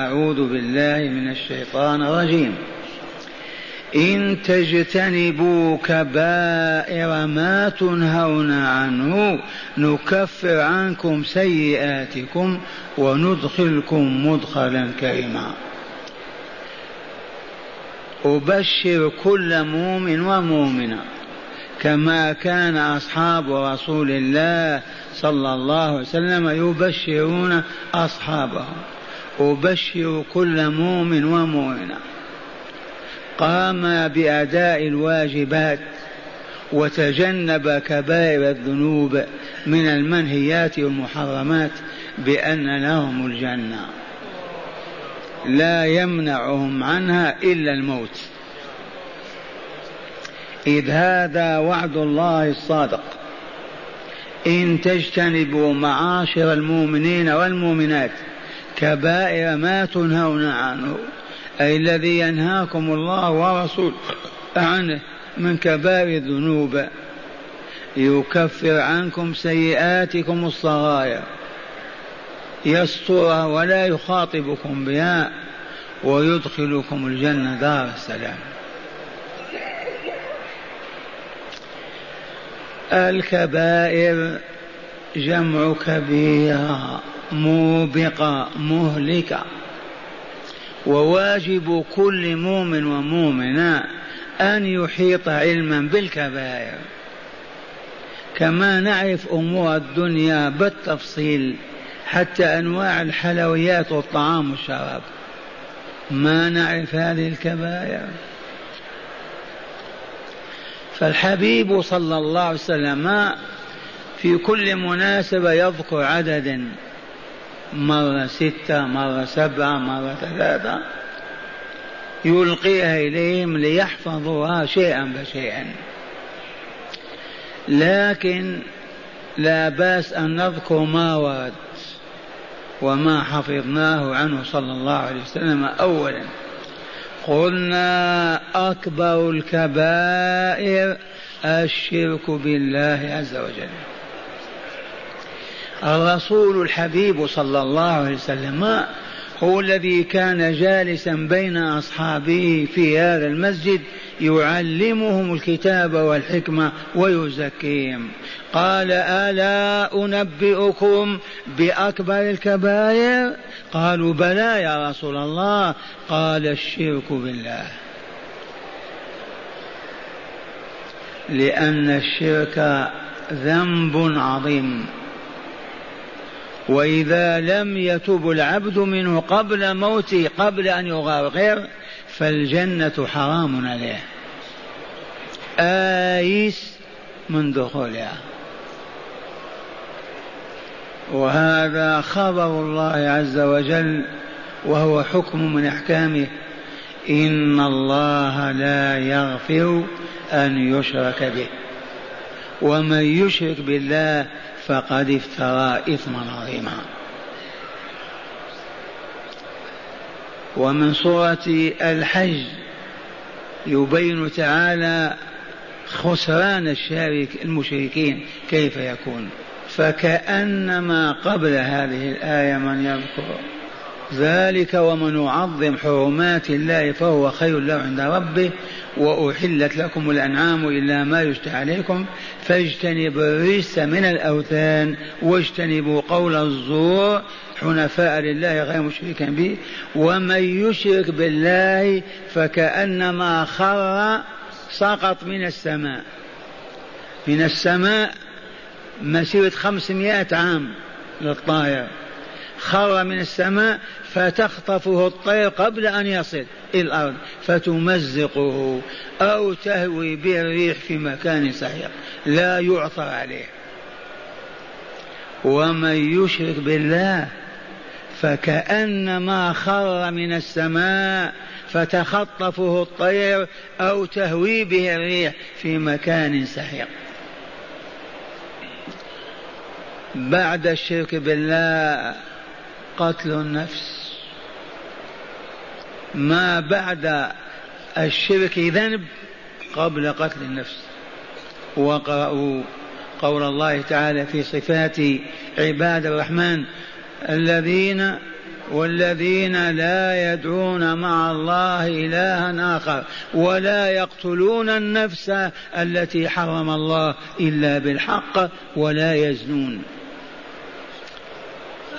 أعوذ بالله من الشيطان الرجيم. إن تجتنبوا كبائر ما تنهون عنه نكفر عنكم سيئاتكم وندخلكم مدخلا كريما. أبشر كل مؤمن ومؤمنة كما كان أصحاب رسول الله صلى الله عليه وسلم يبشرون أصحابهم. أبشر كل مؤمن ومؤمنة. قام بأداء الواجبات وتجنب كبائر الذنوب من المنهيات والمحرمات بأن لهم الجنة. لا يمنعهم عنها إلا الموت. إذ هذا وعد الله الصادق. إن تجتنبوا معاشر المؤمنين والمؤمنات كبائر ما تنهون عنه أي الذي ينهاكم الله ورسوله عنه من كبائر الذنوب. يكفر عنكم سيئاتكم الصغائر. يسترها ولا يخاطبكم بها ويدخلكم الجنة دار السلام. الكبائر جمع كبيرة موبقة مهلكة وواجب كل مؤمن ومؤمنة أن يحيط علما بالكبائر. كما نعرف أمور الدنيا بالتفصيل حتى أنواع الحلويات والطعام والشراب. ما نعرف هذه الكبائر. فالحبيب صلى الله عليه وسلم في كل مناسبة يذكر عددا. مرة ستة مرة سبعة مرة ثلاثة. يلقيها إليهم ليحفظوها شيئا فشيئا لكن لا بأس أن نذكر ما ورد وما حفظناه عنه صلى الله عليه وسلم أولا. قلنا أكبر الكبائر الشرك بالله عز وجل. الرسول الحبيب صلى الله عليه وسلم هو الذي كان جالسا بين أصحابه في هذا المسجد يعلمهم الكتاب والحكمة ويزكيهم. قال ألا أنبئكم بأكبر الكبائر؟ قالوا بلى يا رسول الله. قال الشرك بالله. لأن الشرك ذنب عظيم. وإذا لم يتب العبد منه قبل موته قبل أن يغرغر فالجنة حرام عليه. آيس من دخولها. وهذا خبر الله عز وجل وهو حكم من أحكامه. إن الله لا يغفر أن يشرك به. ومن يشرك بالله فقد افترى إثما عظيما. ومن سورة الحج يبين تعالى خسران الشارك المشركين كيف يكون. فكأنما قبل هذه الآية من يذكر ذلك ومن يعظم حرمات الله فهو خير له عند ربه وأحلت لكم الأنعام إلا ما يشتهى عليكم فاجتنبوا الرجس من الأوثان واجتنبوا قول الزور حنفاء لله غير مشركا به ومن يشرك بالله فكأنما خر سقط من السماء. من السماء مسيرة خمسمائة عام للطائر. خر من السماء فتخطفه الطير قبل أن يصل إلى الأرض فتمزقه أو تهوي به الريح في مكان سحيق لا يعثر عليه. ومن يشرك بالله فكأنما خر من السماء فتخطفه الطير أو تهوي به الريح في مكان سحيق بعد الشرك بالله قتل النفس. ما بعد الشرك ذنب قبل قتل النفس. وقرأوا قول الله تعالى في صفات عباد الرحمن الذين والذين لا يدعون مع الله إلها آخر ولا يقتلون النفس التي حرم الله إلا بالحق ولا يزنون.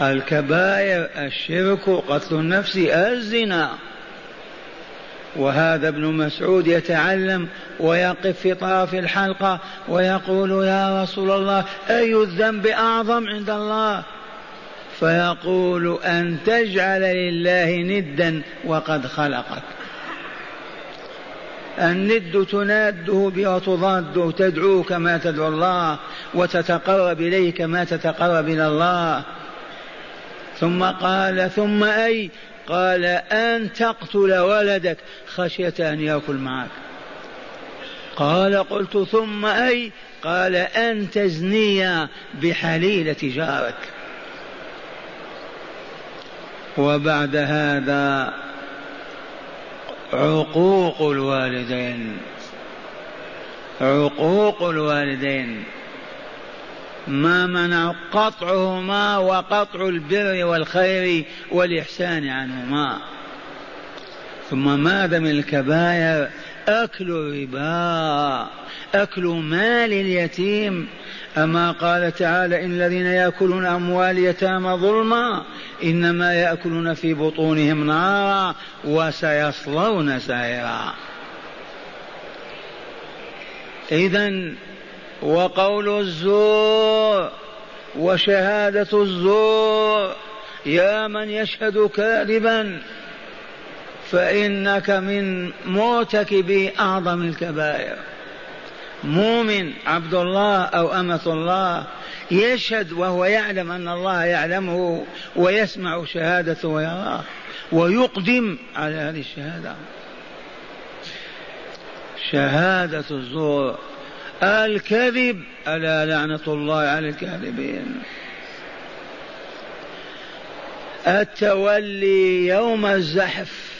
الكبائر الشرك قتل النفس الزنا. وهذا ابن مسعود يتعلم ويقف في طرف الحلقة ويقول يا رسول الله أي الذنب أعظم عند الله؟ فيقول أن تجعل لله ندا وقد خلقك. الند تناده وتضاده تدعو كما تدعو الله وتتقرب إليه كما تتقرب إلى الله. ثم قال ثم أي؟ قال أن تقتل ولدك خشية أن يأكل معك. قال قلت ثم أي؟ قال أن تزني بحليلة جارك وبعد هذا عقوق الوالدين. عقوق الوالدين. ما منع قطعهما وقطع البر والخير والإحسان عنهما. ثم ماذا من الكبائر؟ أكل الربا أكل مال اليتيم. أما قال تعالى إن الذين يأكلون أموال يتامى ظلما إنما يأكلون في بطونهم نارا وسيصلون سعيرا. إذا وقول الزور وشهادة الزور يا من يشهد كاذبا فإنك من مرتكبي أعظم الكبائر. مؤمن عبد الله أو أمة الله يشهد وهو يعلم أن الله يعلمه ويسمع شهادته ويراه ويقدم على هذه الشهادة. شهادة الزور الكذب ألا لعنة الله على الكاذبين. التولي يوم الزحف.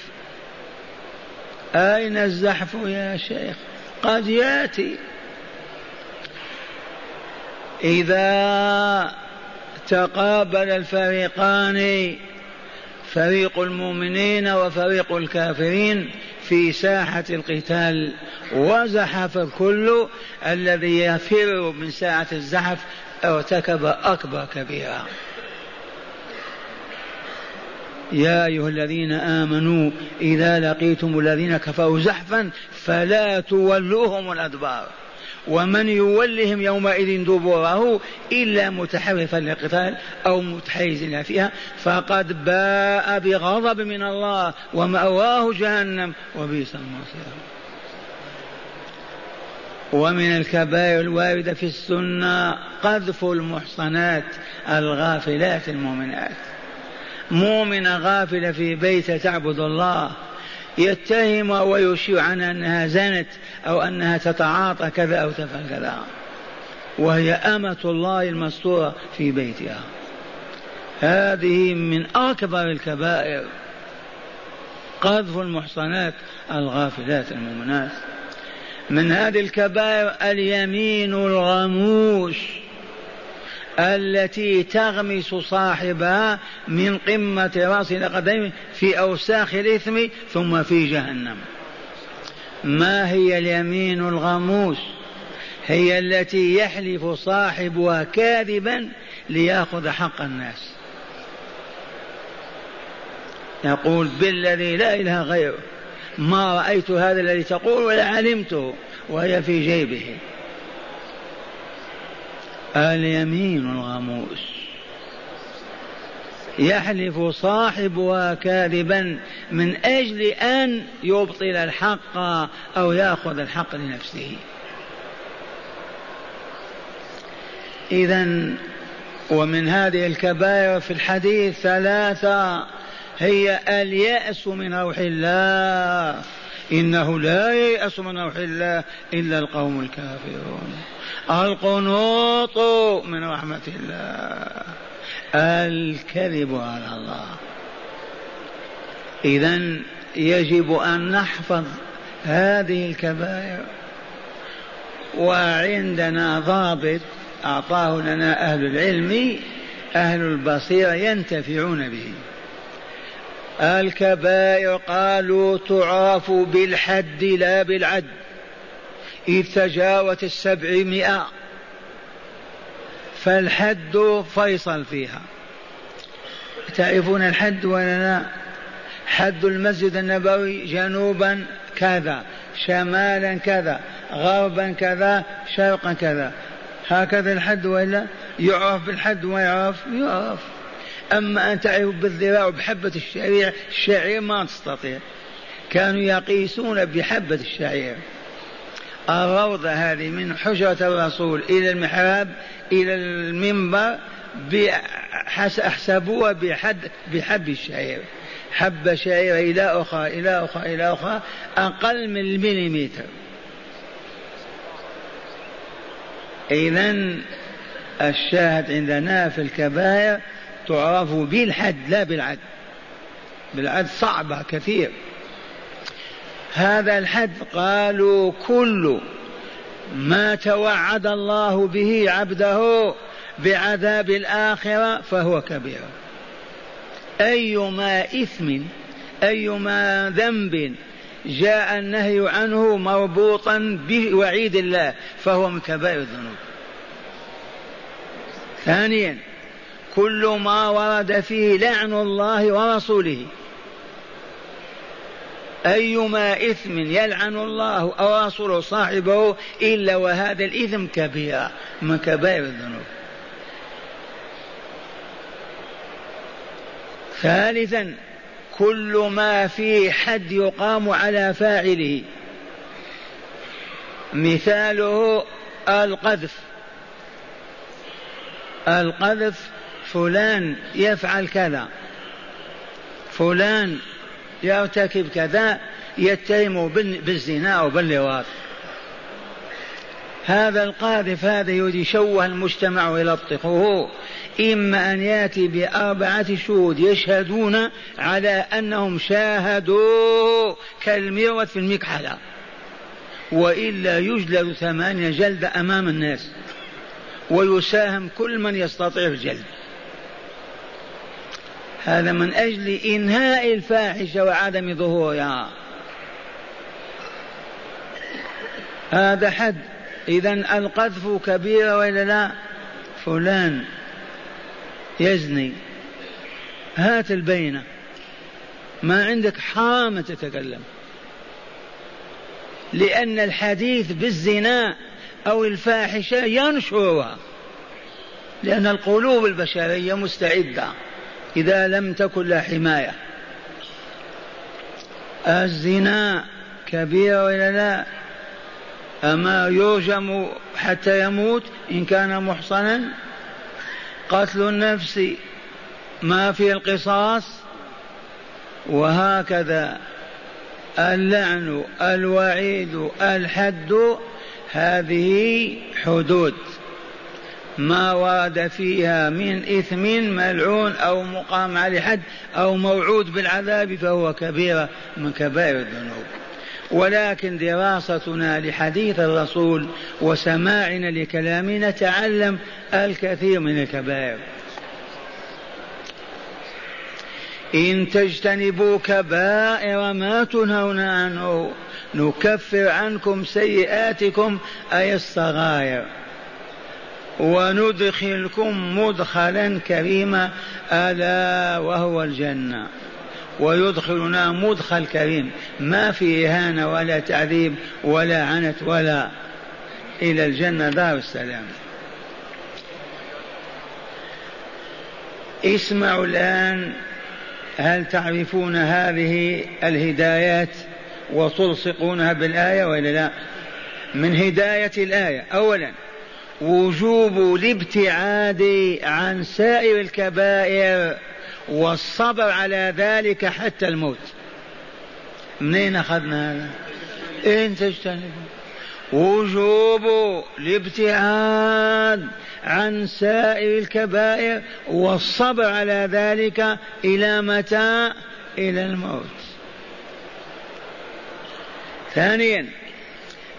أين الزحف يا شيخ؟ قد يأتي. إذا تقابل الفريقان فريق المؤمنين وفريق الكافرين في ساحة القتال وزحف الكل الذي يفر من ساعة الزحف ارتكب أكبر كبيرة. يا أيها الذين آمنوا إذا لقيتم الذين كفروا زحفا فلا تولوهم الأدبار. ومن يولهم يومئذ دبره إلا متحرفا للقتال أو متحيزا فيها فقد باء بغضب من الله ومأواه جهنم وبئس المصير. ومن الكبائر الواردة في السنة قذف المحصنات الغافلات المؤمنات. مؤمنة غافلة في بيت تعبد الله يتهم ويشيع عنها أنها زنت أو أنها تتعاطى كذا أو تفعل كذا. وهي أمة الله المستورة في بيتها. هذه من أكبر الكبائر. قذف المحصنات الغافلات المؤمنات. من هذه الكبائر اليمين الغموس التي تغمس صاحبها من قمة رأس قدمه في أوساخ الإثم ثم في جهنم. ما هي اليمين الغموس؟ هي التي يحلف صاحبها كاذبا ليأخذ حق الناس. يقول بالذي لا إله غيره ما رأيت هذا الذي تقول ولا علمته وهي في جيبه. اليمين الغموس يحلف صاحبها كاذبا من أجل أن يبطل الحق أو يأخذ الحق لنفسه. اذا ومن هذه الكبائر في الحديث ثلاثة هي اليأس من روح الله. إنه لا ييأس من روح الله إلا القوم الكافرون. القنوط من رحمة الله. الكذب على الله. إذا يجب أن نحفظ هذه الكبائر. وعندنا ضابط أعطاه لنا أهل العلم أهل البصيرة ينتفعون به. الكبائر قالوا تعرف بالحد لا بالعد. إذ تجاوت السبعمائة فالحد فيصل فيها. تعرفون الحد ولا لا حد المسجد النبوي جنوبا كذا شمالا كذا غربا كذا شرقا كذا. هكذا الحد ولا يعرف بالحد ويعرف يعرف أما أن تعرف بالذراع بحبة الشعير الشعير ما تستطيع. كانوا يقيسون بحبة الشعير. الروضة هذه من حجرة الرسول إلى المحراب إلى المنبر أحسبوها بحد بحب الشعير. حب شعير إلى أخرى إلى أخرى إلى أخرى أقل من المليمتر. إذا الشاهد عندنا في الكبائر تعرف بالحد لا بالعد. بالعد صعبة كثير. هذا الحد قالوا كل ما توعد الله به عبده بعذاب الآخرة فهو كبير. أيما إثم أيما ذنب جاء النهي عنه مربوطا بوعيد الله فهو من كبائر الذنوب. ثانيا كل ما ورد فيه لعن الله ورسوله. أيما إثم يلعن الله أو رسوله صاحبه إلا وهذا الإثم كبيرة من كبائر الذنوب. ثالثا كل ما فيه حد يقام على فاعله. مثاله القذف. القذف فلان يفعل كذا. فلان يرتكب كذا يتهم بالزنا أو باللواط. هذا القاذف هذا يريد يشوه المجتمع ويلطخه إما أن يأتي بأربعة شهود يشهدون على أنهم شاهدوا كالمروة في المكحلة. وإلا يجلد ثمانية جلد أمام الناس. ويساهم كل من يستطيع الجلد. هذا من أجل إنهاء الفاحشة وعدم ظهورها. هذا حد. إذا القذف كبيرة وإلا لا؟ فلان يزني. هات البينة. ما عندك حرام تتكلم. لأن الحديث بالزنا أو الفاحشة ينشرها. لأن القلوب البشرية مستعدة. إذا لم تكن لها حماية. الزنا كبيرة ولا لا؟ أما يرجم حتى يموت إن كان محصنا؟ قتل النفس ما في القصاص؟ وهكذا اللعن الوعيد الحد هذه حدود. ما ورد فيها من إثم ملعون أو مقام على حد أو موعود بالعذاب فهو كبيرة من كبائر الذنوب. ولكن دراستنا لحديث الرسول وسماعنا لكلامه نتعلم الكثير من الكبائر. إن تجتنبوا كبائر ما تنهون عنه نكفر عنكم سيئاتكم أي الصغائر. وندخلكم مدخلا كريما ألا وهو الجنة. ويدخلنا مدخل كريم ما في إهانة ولا تعذيب ولا عنت ولا إلى الجنة دار السلام. اسمعوا الآن هل تعرفون هذه الهدايات وتلصقونها بالآية ولا لا؟ من هداية الآية أولا وجوب الابتعاد عن سائر الكبائر والصبر على ذلك حتى الموت. منين أخذنا هذا؟ إن تجتنبوا وجوب الابتعاد عن سائر الكبائر والصبر على ذلك إلى متى؟ إلى الموت. ثانيا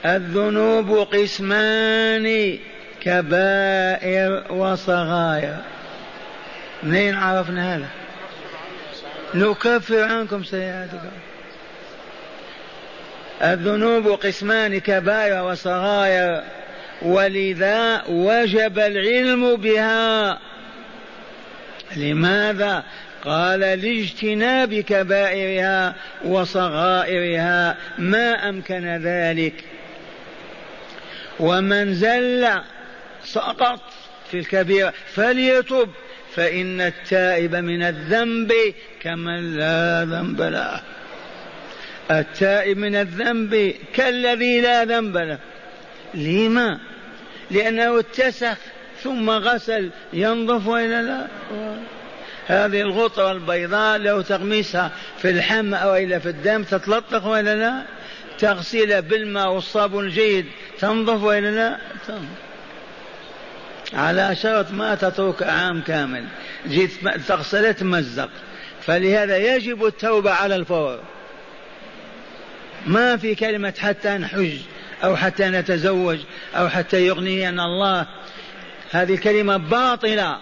الذنوب قسمان. كبائر وصغائر. منين عرفنا هذا؟ نكفر عنكم سيئاتكم. الذنوب قسمان كبائر وصغائر. ولذا وجب العلم بها. لماذا؟ قال لاجتناب كبائرها وصغائرها. ما أمكن ذلك. ومن زل سقط في الكبيره فليتب فإن التائب من الذنب كمن لا ذنب له. التائب من الذنب كالذي لا ذنب له. لما؟ لأنه اتسخ ثم غسل ينظف وإلا لا. هذه الغطرة البيضاء لو تغمسها في الحم أو إلا في الدم تتلطخ وإلا لا. تغسلها بالماء والصابون الجيد تنظف وإلا لا. تنظف على شرط ما تترك عام كامل. جيت تغسلها تمزق فلهذا يجب التوبة على الفور. ما في كلمة حتى نحج أو حتى نتزوج أو حتى يغنينا الله. هذه الكلمة باطلة.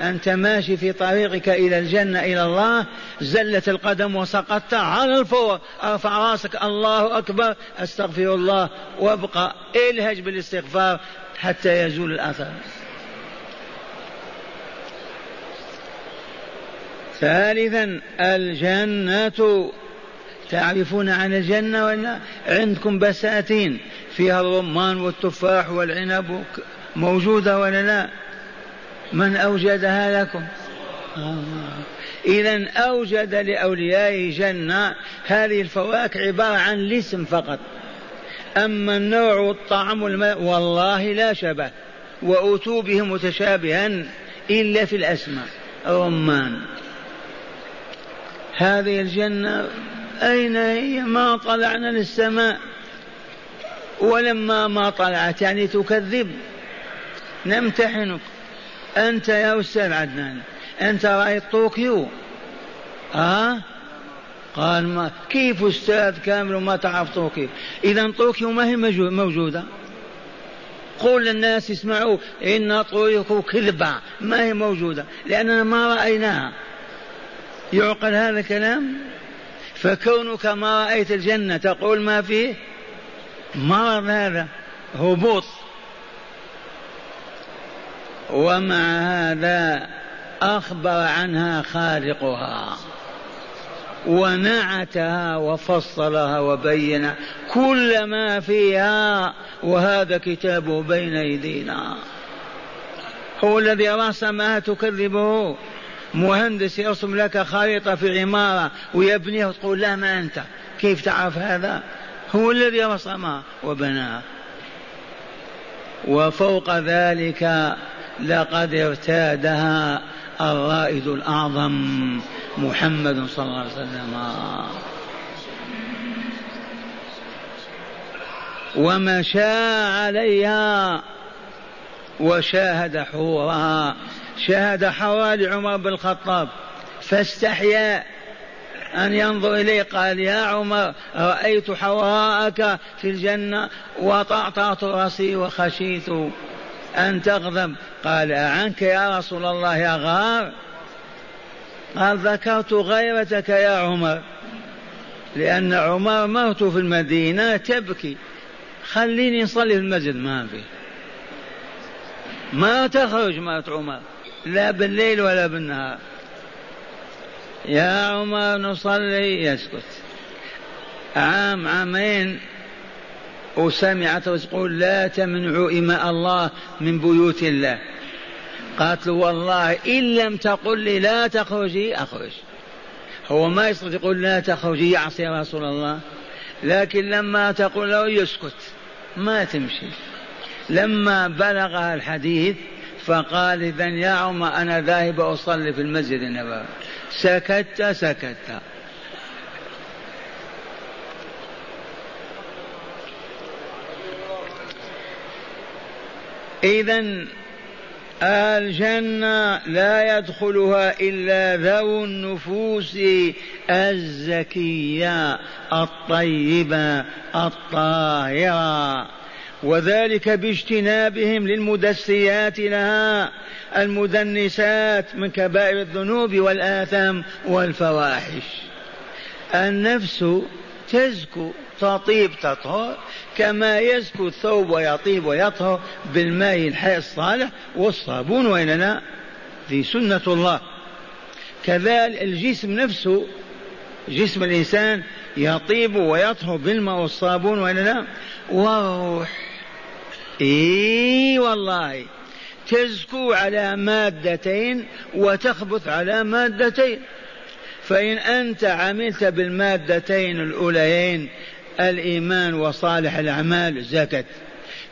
أنت ماشي في طريقك إلى الجنة إلى الله. زلت القدم وسقطت على الفور. أرفع رأسك. الله أكبر. أستغفر الله. وابقى. إلهج بالاستغفار. حتى يزول الأثر ثالثا الجنة تعرفون عن الجنة ولا؟ عندكم بساتين فيها الرمان والتفاح والعنب موجودة ولا لا؟ من أوجدها لكم. إذا أوجد لأوليائه جنة هذه الفواكه عبارة عن الاسم فقط. أما النوع والطعم والماء والله لا شبه. وأتوا به متشابها إلا في الأسماء. رمان. هذه الجنة أين هي؟ ما طلعنا للسماء. ولما ما طلعت يعني تكذب. نمتحنك. أنت يا أستاذ عدنان أنت رأيت طوكيو. ها قال ما كيف أستاذ كامل وما تعرف طوكيو إذا طوكيو ما هي موجودة؟ قول للناس اسمعوا إن طوكيو كذبة ما هي موجودة؟ لأننا ما رأيناها. يعقل هذا الكلام؟ فكونك ما رأيت الجنة تقول ما فيه؟ مرض هذا؟ هبوط. ومع هذا أخبر عنها خالقها. ونعتها وفصلها وبين كل ما فيها وهذا كتابه بين أيدينا. هو الذي رسمها تكذبه. مهندس يرسم لك خريطة في عمارة ويبنيها وتقول لا ما أنت. كيف تعرف هذا؟ هو الذي رسمها وبناها. وفوق ذلك لقد ارتادها الرائد الأعظم محمد صلى الله عليه وسلم. ومشى عليها وشاهد حورها. شاهد حوالي عمر بن الخطاب. فاستحيا أن ينظر إليه. قال يا عمر رأيت حوراءك في الجنة وطعطعت رأسي وخشيت أن تغضب. قال أعنك يا رسول الله يا غار؟ قال ذكرت غيرتك يا عمر. لأن عمر مرت في المدينة تبكي. خليني نصلي في المسجد ما في. ما تخرج مرت عمر لا بالليل ولا بالنهار. يا عمر نصلي. يسكت. عام عامين وسمعت تقول لا تمنعوا إماء الله من بيوت الله. قالت له والله إن لم تقل لي لا تخرجي أخرج. هو ما يستطيع يقول لا تخرجي يعصي رسول الله. لكن لما تقول له يسكت. ما تمشي. لما بلغها الحديث فقال إذا يا عمر أنا ذاهب أصلي في المسجد النبوي. سكت سكت. إذا الجنة لا يدخلها إلا ذو النفوس الزكية الطيبة الطاهرة. وذلك باجتنابهم للمدسيات لها المدنسات من كبائر الذنوب والآثام والفواحش. النفس تزكو تطيب تطهر كما يزكو الثوب ويطيب ويطهر بالماء الحي الصالح والصابون وإننا في سنة الله. كذلك الجسم نفسه جسم الإنسان يطيب ويطهر بالماء والصابون وإننا والروح. إي والله. تزكو على مادتين وتخبث على مادتين. فإن أنت عملت بالمادتين الأوليين الإيمان وصالح الأعمال زكت.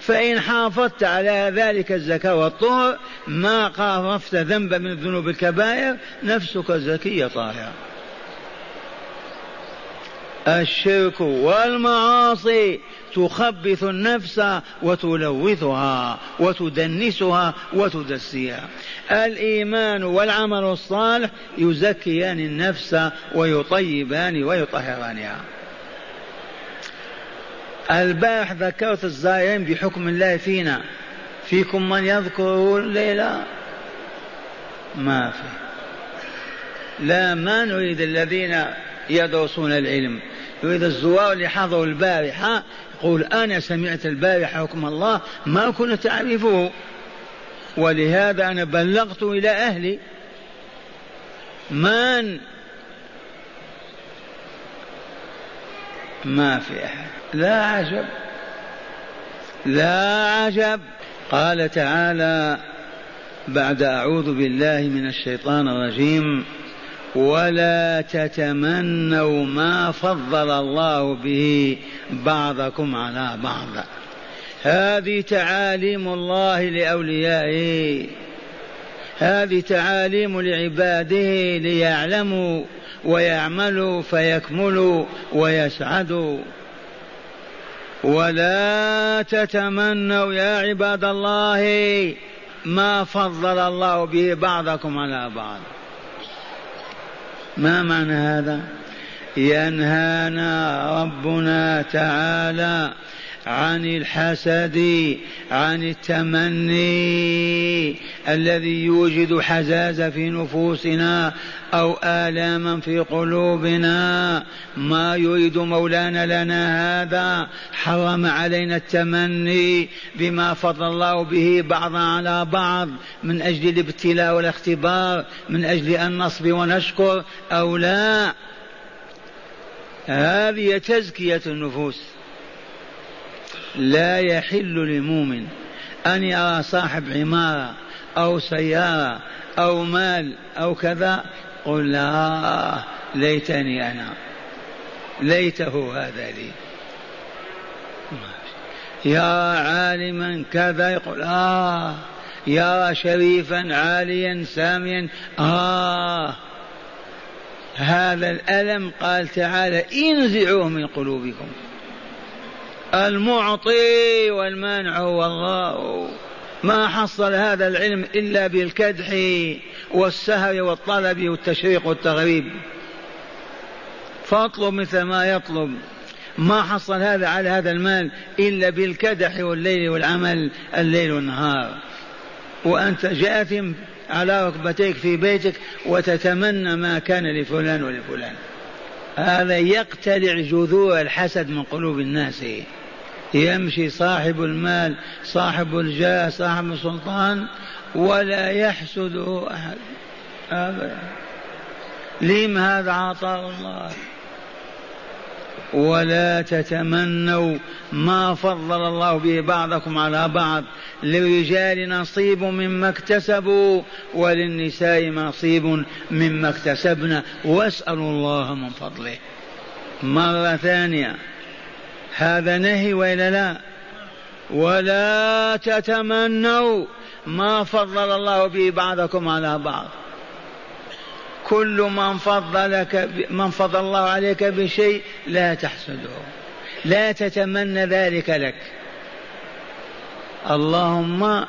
فإن حافظت على ذلك الزكاة والطهر ما قارفت ذنبا من الذنوب الكبائر نفسك زكية طاهرة. الشرك والمعاصي تخبث النفس وتلوثها وتدنسها وتدسيها. الإيمان والعمل الصالح يزكيان النفس ويطيبان ويطهرانها. البارح ذكرت الزائرين بحكم الله فينا. فيكم من يذكر الليلة ما في. لا ما نريد الذين يدرسون العلم. نريد الزوار اللي حضروا البارحة يقول أنا سمعت البارحة حكم الله ما كنت أعرفه. ولهذا أنا بلغت إلى أهلي. من ما في أحد. لا عجب. لا عجب. قال تعالى بعد أعوذ بالله من الشيطان الرجيم ولا تتمنوا ما فضل الله به بعضكم على بعض. هذه تعاليم الله لأوليائه. هذه تعاليم لعباده ليعلموا ويعملوا فيكملوا ويسعدوا. ولا تتمنوا يا عباد الله ما فضل الله به بعضكم على بعض. ما معنى هذا؟ ينهانا ربنا تعالى عن الحسد عن التمني الذي يوجد حزازة في نفوسنا أو آلاما في قلوبنا. ما يريد مولانا لنا هذا؟ حرم علينا التمني بما فضل الله به بعضا على بعض. من أجل الابتلاء والاختبار من أجل أن نصبر ونشكر أو لا؟ هذه تزكية النفوس. لا يحل لمؤمن أن يرى صاحب عمارة أو سيارة أو مال أو كذا قل لا ليتني أنا ليته هذا لي. يرى عالما كذا يقول آه يرى شريفا عاليا ساميا آه هذا الألم قال تعالى انزعوه من قلوبكم. المعطي والمانع هو الله ما حصل هذا العلم إلا بالكدح والسهر والطلب والتشريق والتغريب. فاطلب مثل ما يطلب. ما حصل هذا على هذا المال إلا بالكدح والليل والعمل الليل والنهار. وأنت جاثم على ركبتيك في بيتك وتتمنى ما كان لفلان ولفلان. هذا يقتلع جذور الحسد من قلوب الناس. يمشي صاحب المال صاحب الجاه صاحب السلطان ولا يحسده أحد. أبدا. لم هذا عطاء الله؟ ولا تتمنوا ما فضل الله به بعضكم على بعض. للرجال نصيب مما اكتسبوا وللنساء نصيب مما اكتسبنا واسألوا الله من فضله. مرة ثانية. هذا نهي وإلا لا؟ ولا تتمنوا ما فضل الله به بعضكم على بعض. كل من فضلك من فضل الله عليك بشيء لا تحسده. لا تتمنى ذلك لك. اللهم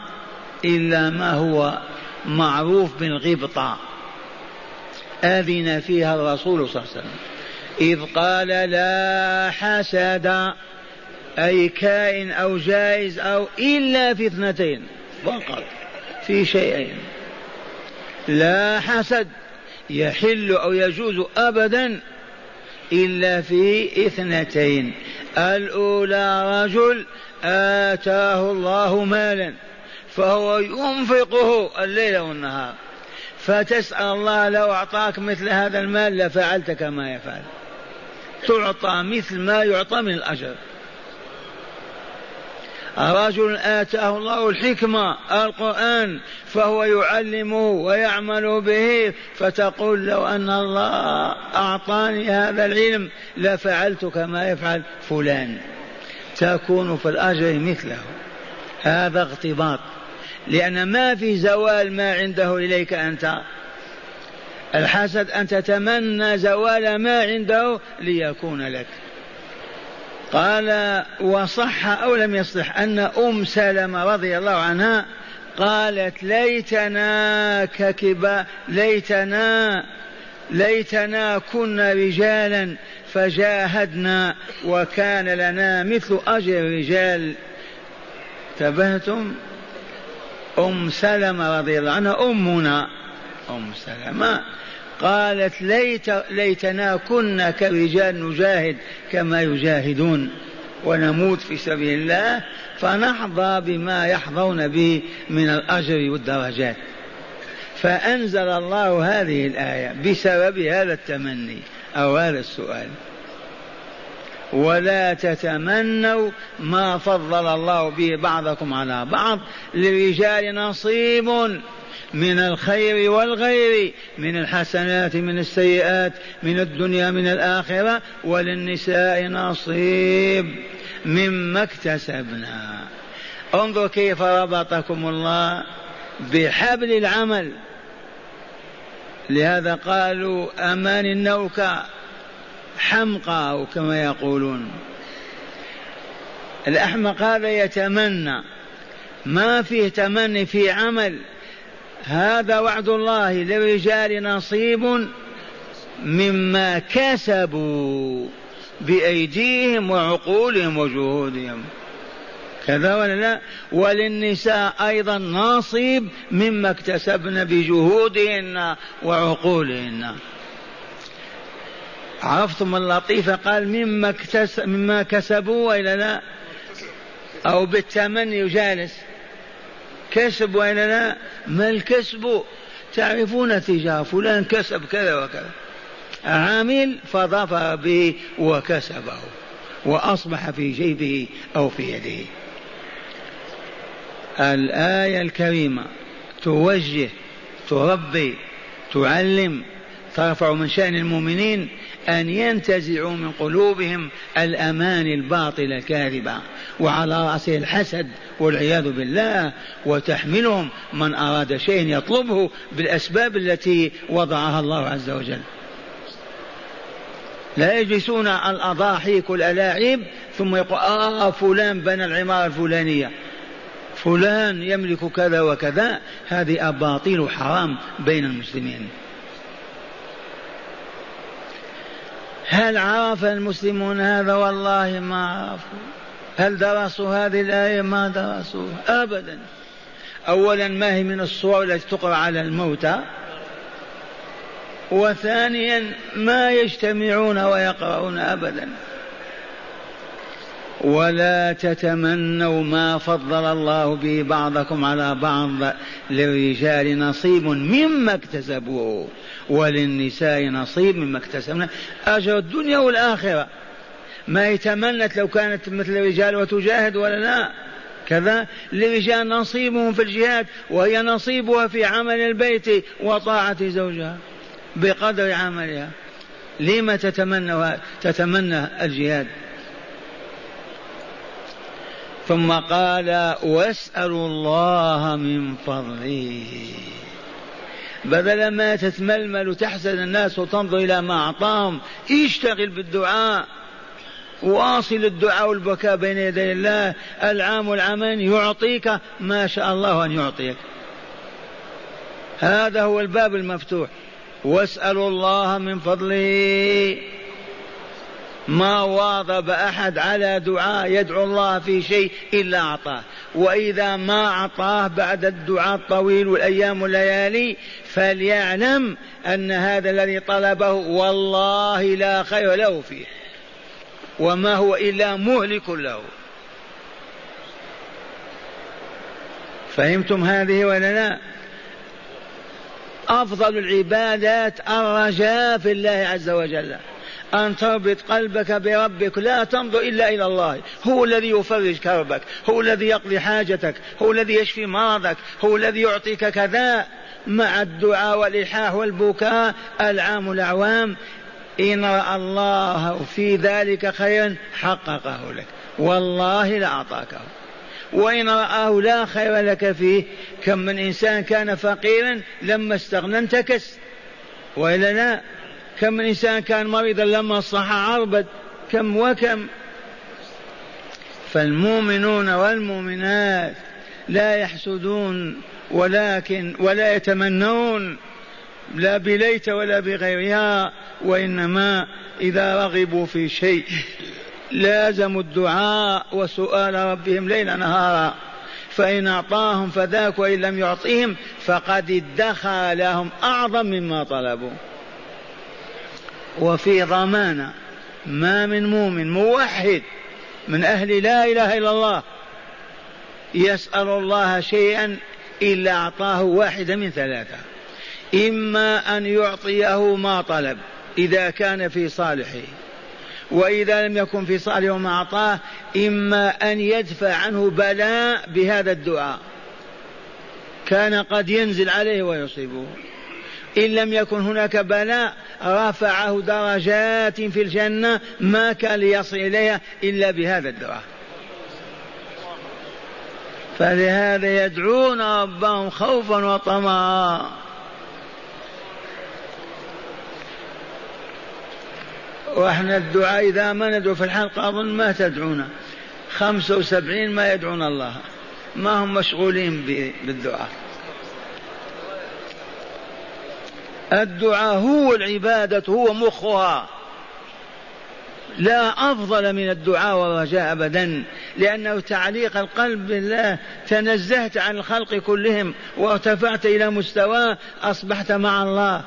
إلا ما هو معروف بالغبطة. أذن فيها الرسول صلى الله عليه وسلم. إذ قال لا حسد أي كائن أو جائز أو إلا في اثنتين فقط في شيئين. لا حسد يحل أو يجوز أبدا إلا في اثنتين. الأولى رجل آتاه الله مالا فهو ينفقه الليل والنهار. فتسأل الله لو أعطاك مثل هذا المال لفعلت كما يفعل. تعطى مثل ما يعطى من الأجر. رجل آتاه الله الحكمة القرآن فهو يعلمه ويعمل به فتقول لو أن الله أعطاني هذا العلم لفعلت كما يفعل فلان. تكون في الأجر مثله. هذا اغتباط. لأن ما في زوال ما عنده إليك أنت. الحسد أن تتمنى زوال ما عنده ليكون لك. قال وصح أو لم يصح أن أم سلمة رضي الله عنها قالت ليتنا ككبا ليتنا ليتنا كنا رجالا فجاهدنا وكان لنا مثل أجر الرجال. تبهتم أم سلمة رضي الله عنها أمنا أم سلمة. قالت ليت ليتنا كنا كرجال نجاهد كما يجاهدون ونموت في سبيل الله فنحظى بما يحظون به من الأجر والدرجات. فأنزل الله هذه الآية بسبب هذا التمني أو هذا السؤال. ولا تتمنوا ما فضل الله به بعضكم على بعض للرجال نصيب. من الخير والغير من الحسنات من السيئات من الدنيا من الآخرة وللنساء نصيب مما اكتسبنا. انظر كيف ربطكم الله بحبل العمل. لهذا قالوا أمان النوكة حمقى كما يقولون. الأحمق هذا يتمنى. ما فيه تمني في عمل. هذا وعد الله للرجال نصيب مما كسبوا بأيديهم وعقولهم وجهودهم. كذا ولا لا؟ وللنساء أيضا نصيب مما اكتسبن بجهودهن وعقولهن. عرفتم اللطيفة قال مما اكتسب مما كسبوا وإلا لا؟ أو بالتمني جالس كسب وإلا لا ما الكسب؟ تعرفون تجاه فلان كسب كذا وكذا. عامل فظفر به وكسبه وأصبح في جيبه أو في يده. الآية الكريمة توجه تربي تعلم ترفع من شأن المؤمنين أن ينتزعوا من قلوبهم الأمان الباطلة الكاذبة وعلى رأسه الحسد والعياذ بالله وتحملهم من أراد شيء يطلبه بالأسباب التي وضعها الله عز وجل. لا يجلسون الأضاحيك والألاعيب ثم يقول آه فلان بنى العمارة الفلانية. فلان يملك كذا وكذا. هذه أباطيل حرام بين المسلمين. هل عرف المسلمون هذا؟ والله ما عرفوا. هل درسوا هذه الآية؟ ما درسوها. أبدا. أولا ما هي من الصور التي تقرأ على الموتى؟ وثانيا ما يجتمعون ويقرؤون أبدا. ولا تتمنوا ما فضل الله به بعضكم على بعض للرجال نصيب مما اكتسبوه وللنساء نصيب مما اكتسبنا أجر الدنيا والآخرة. ما يتمنت لو كانت مثل الرجال وتجاهد ولا لا. كذا للرجال نصيبهم في الجهاد وهي نصيبها في عمل البيت وطاعة زوجها بقدر عملها. لما تتمنى تتمنى الجهاد؟ ثم قال واسألوا الله من فضله. بدل ما تتململ وتحزن الناس وتنظر إلى ما أعطاهم اشتغل بالدعاء. واصل الدعاء والبكاء بين يدي الله. العام والعامين يعطيك ما شاء الله أن يعطيك. هذا هو الباب المفتوح. واسألوا الله من فضله. ما واظب أحد على دعاء يدعو الله في شيء إلا أعطاه. وإذا ما أعطاه بعد الدعاء الطويل والأيام والليالي فليعلم أن هذا الذي طلبه والله لا خير له فيه. وما هو إلا مهلك له. فهمتم هذه ولا لا؟ أفضل العبادات الرجاء في الله عز وجل. أن تربط قلبك بربك لا تنظر إلا إلى الله. هو الذي يفرج كربك هو الذي يقضي حاجتك هو الذي يشفي مرضك هو الذي يعطيك كذا. مع الدعاء والإلحاح والبكاء العام الأعوام إن رأى الله في ذلك خيرا حققه لك. والله لأعطاكه وإن رآه لا خير لك فيه. كم من إنسان كان فقيرا لما استغنى انتكس وإلا لا. كم من إنسان كان مريضا لما صح عربد كم وكم. فالمؤمنون والمؤمنات لا يحسدون ولكن ولا يتمنون. لا بليت ولا بغيرها وإنما إذا رغبوا في شيء لازموا الدعاء وسؤال ربهم ليل نهارا. فإن أعطاهم فذاك وإن لم يعطهم فقد ادخر لهم أعظم مما طلبوا. وفي ضمانة ما من مؤمن موحد من أهل لا إله إلا الله يسأل الله شيئا إلا أعطاه واحدا من ثلاثة. إما أن يعطيه ما طلب إذا كان في صالحه وإذا لم يكن في صالحه ما أعطاه إما أن يدفع عنه بلاء بهذا الدعاء. كان قد ينزل عليه ويصيبه. إن لم يكن هناك بلاء رفعه درجات في الجنة ما كان ليصل إليها إلا بهذا الدعاء فلهذا يدعون ربهم خوفا وطمعا. وإحنا الدعاء إذا ما ندعو في الحلقة أظن ما تدعونا. خمسة وسبعين ما يدعون الله. ما هم مشغولين بالدعاء. الدعاء هو العبادة هو مخها. لا أفضل من الدعاء والرجاء أبدا لأنه تعليق القلب بالله. تنزهت عن الخلق كلهم وارتفعت إلى مستوى أصبحت مع الله.